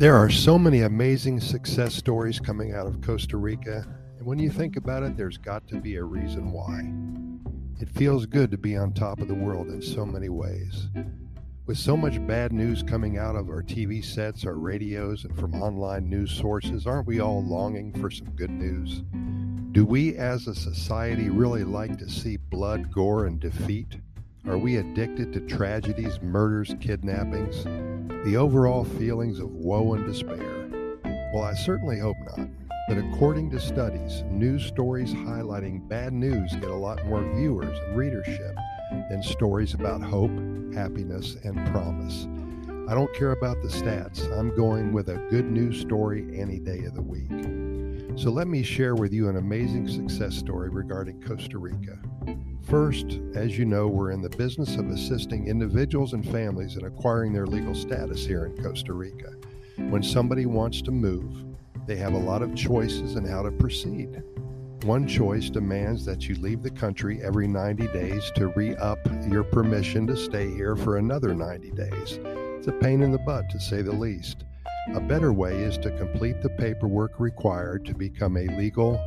There are so many amazing success stories coming out of Costa Rica, and when you think about it, there's got to be a reason why. It feels good to be on top of the world in so many ways. With so much bad news coming out of our TV sets, our radios, and from online news sources, aren't we all longing for some good news? Do we as a society really like to see blood, gore, and defeat? Are we addicted to tragedies, murders, kidnappings, the overall feelings of woe and despair? Well, I certainly hope not. But according to studies, news stories highlighting bad news get a lot more viewers and readership than stories about hope, happiness, and promise. I don't care about the stats. I'm going with a good news story any day of the week. So let me share with you an amazing success story regarding Costa Rica. First, as you know, we're in the business of assisting individuals and families in acquiring their legal status here in Costa Rica. When somebody wants to move, they have a lot of choices in how to proceed. One choice demands that you leave the country every 90 days to re up your permission to stay here for another 90 days. It's a pain in the butt, to say the least. A better way is to complete the paperwork required to become a legal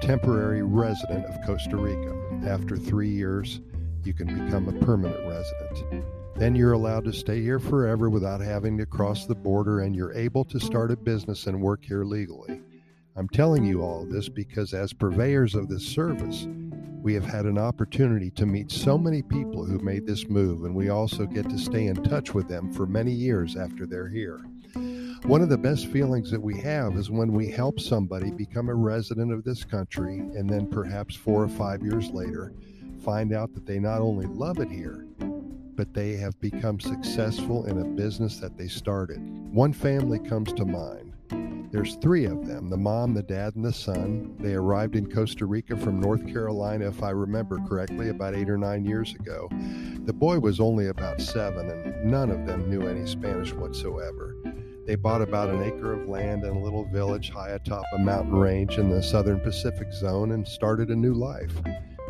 temporary resident of Costa Rica. After three years, you can become a permanent resident. Then you're allowed to stay here forever without having to cross the border, and you're able to start a business and work here legally. I'm telling you all this because, as purveyors of this service, we have had an opportunity to meet so many people who made this move, and we also get to stay in touch with them for many years after they're here. One of the best feelings that we have is when we help somebody become a resident of this country and then perhaps four or five years later find out that they not only love it here, but they have become successful in a business that they started. One family comes to mind. There's three of them the mom, the dad, and the son. They arrived in Costa Rica from North Carolina, if I remember correctly, about eight or nine years ago. The boy was only about seven, and none of them knew any Spanish whatsoever. They bought about an acre of land in a little village high atop a mountain range in the southern Pacific zone and started a new life.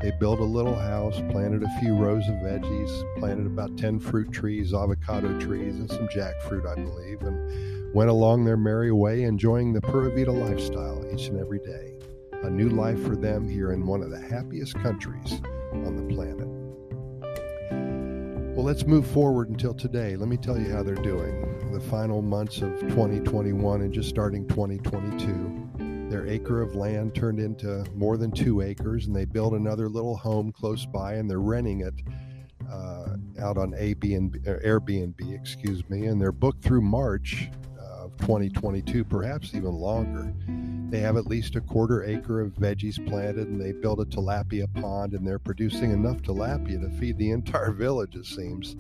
They built a little house, planted a few rows of veggies, planted about 10 fruit trees, avocado trees, and some jackfruit, I believe, and went along their merry way, enjoying the Pura Vida lifestyle each and every day. A new life for them here in one of the happiest countries on the planet. Well, let's move forward until today. Let me tell you how they're doing. The final months of 2021 and just starting 2022. Their acre of land turned into more than two acres, and they built another little home close by, and they're renting it uh, out on Airbnb, Airbnb, excuse me, and they're booked through March 2022, perhaps even longer. They have at least a quarter acre of veggies planted, and they built a tilapia pond, and they're producing enough tilapia to feed the entire village, it seems.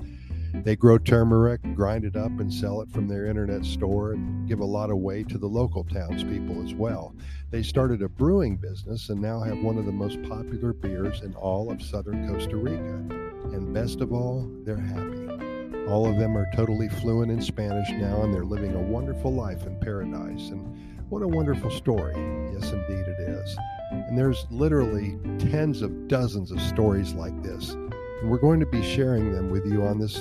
They grow turmeric, grind it up, and sell it from their internet store and give a lot away to the local townspeople as well. They started a brewing business and now have one of the most popular beers in all of southern Costa Rica. And best of all, they're happy. All of them are totally fluent in Spanish now, and they're living a wonderful life in paradise. And what a wonderful story. Yes, indeed it is. And there's literally tens of dozens of stories like this. And we're going to be sharing them with you on this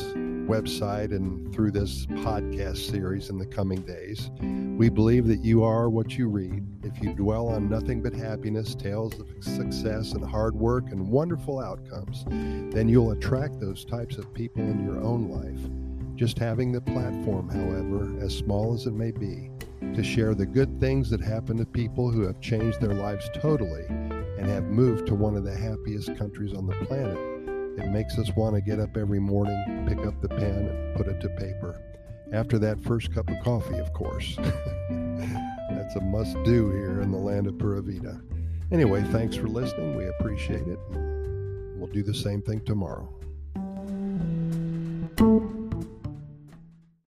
website and through this podcast series in the coming days. We believe that you are what you read. If you dwell on nothing but happiness, tales of success, and hard work and wonderful outcomes, then you'll attract those types of people in your own life. Just having the platform, however, as small as it may be, to share the good things that happen to people who have changed their lives totally and have moved to one of the happiest countries on the planet. It makes us want to get up every morning, pick up the pen, and put it to paper. After that first cup of coffee, of course. That's a must do here in the land of Pura Vida. Anyway, thanks for listening. We appreciate it. We'll do the same thing tomorrow.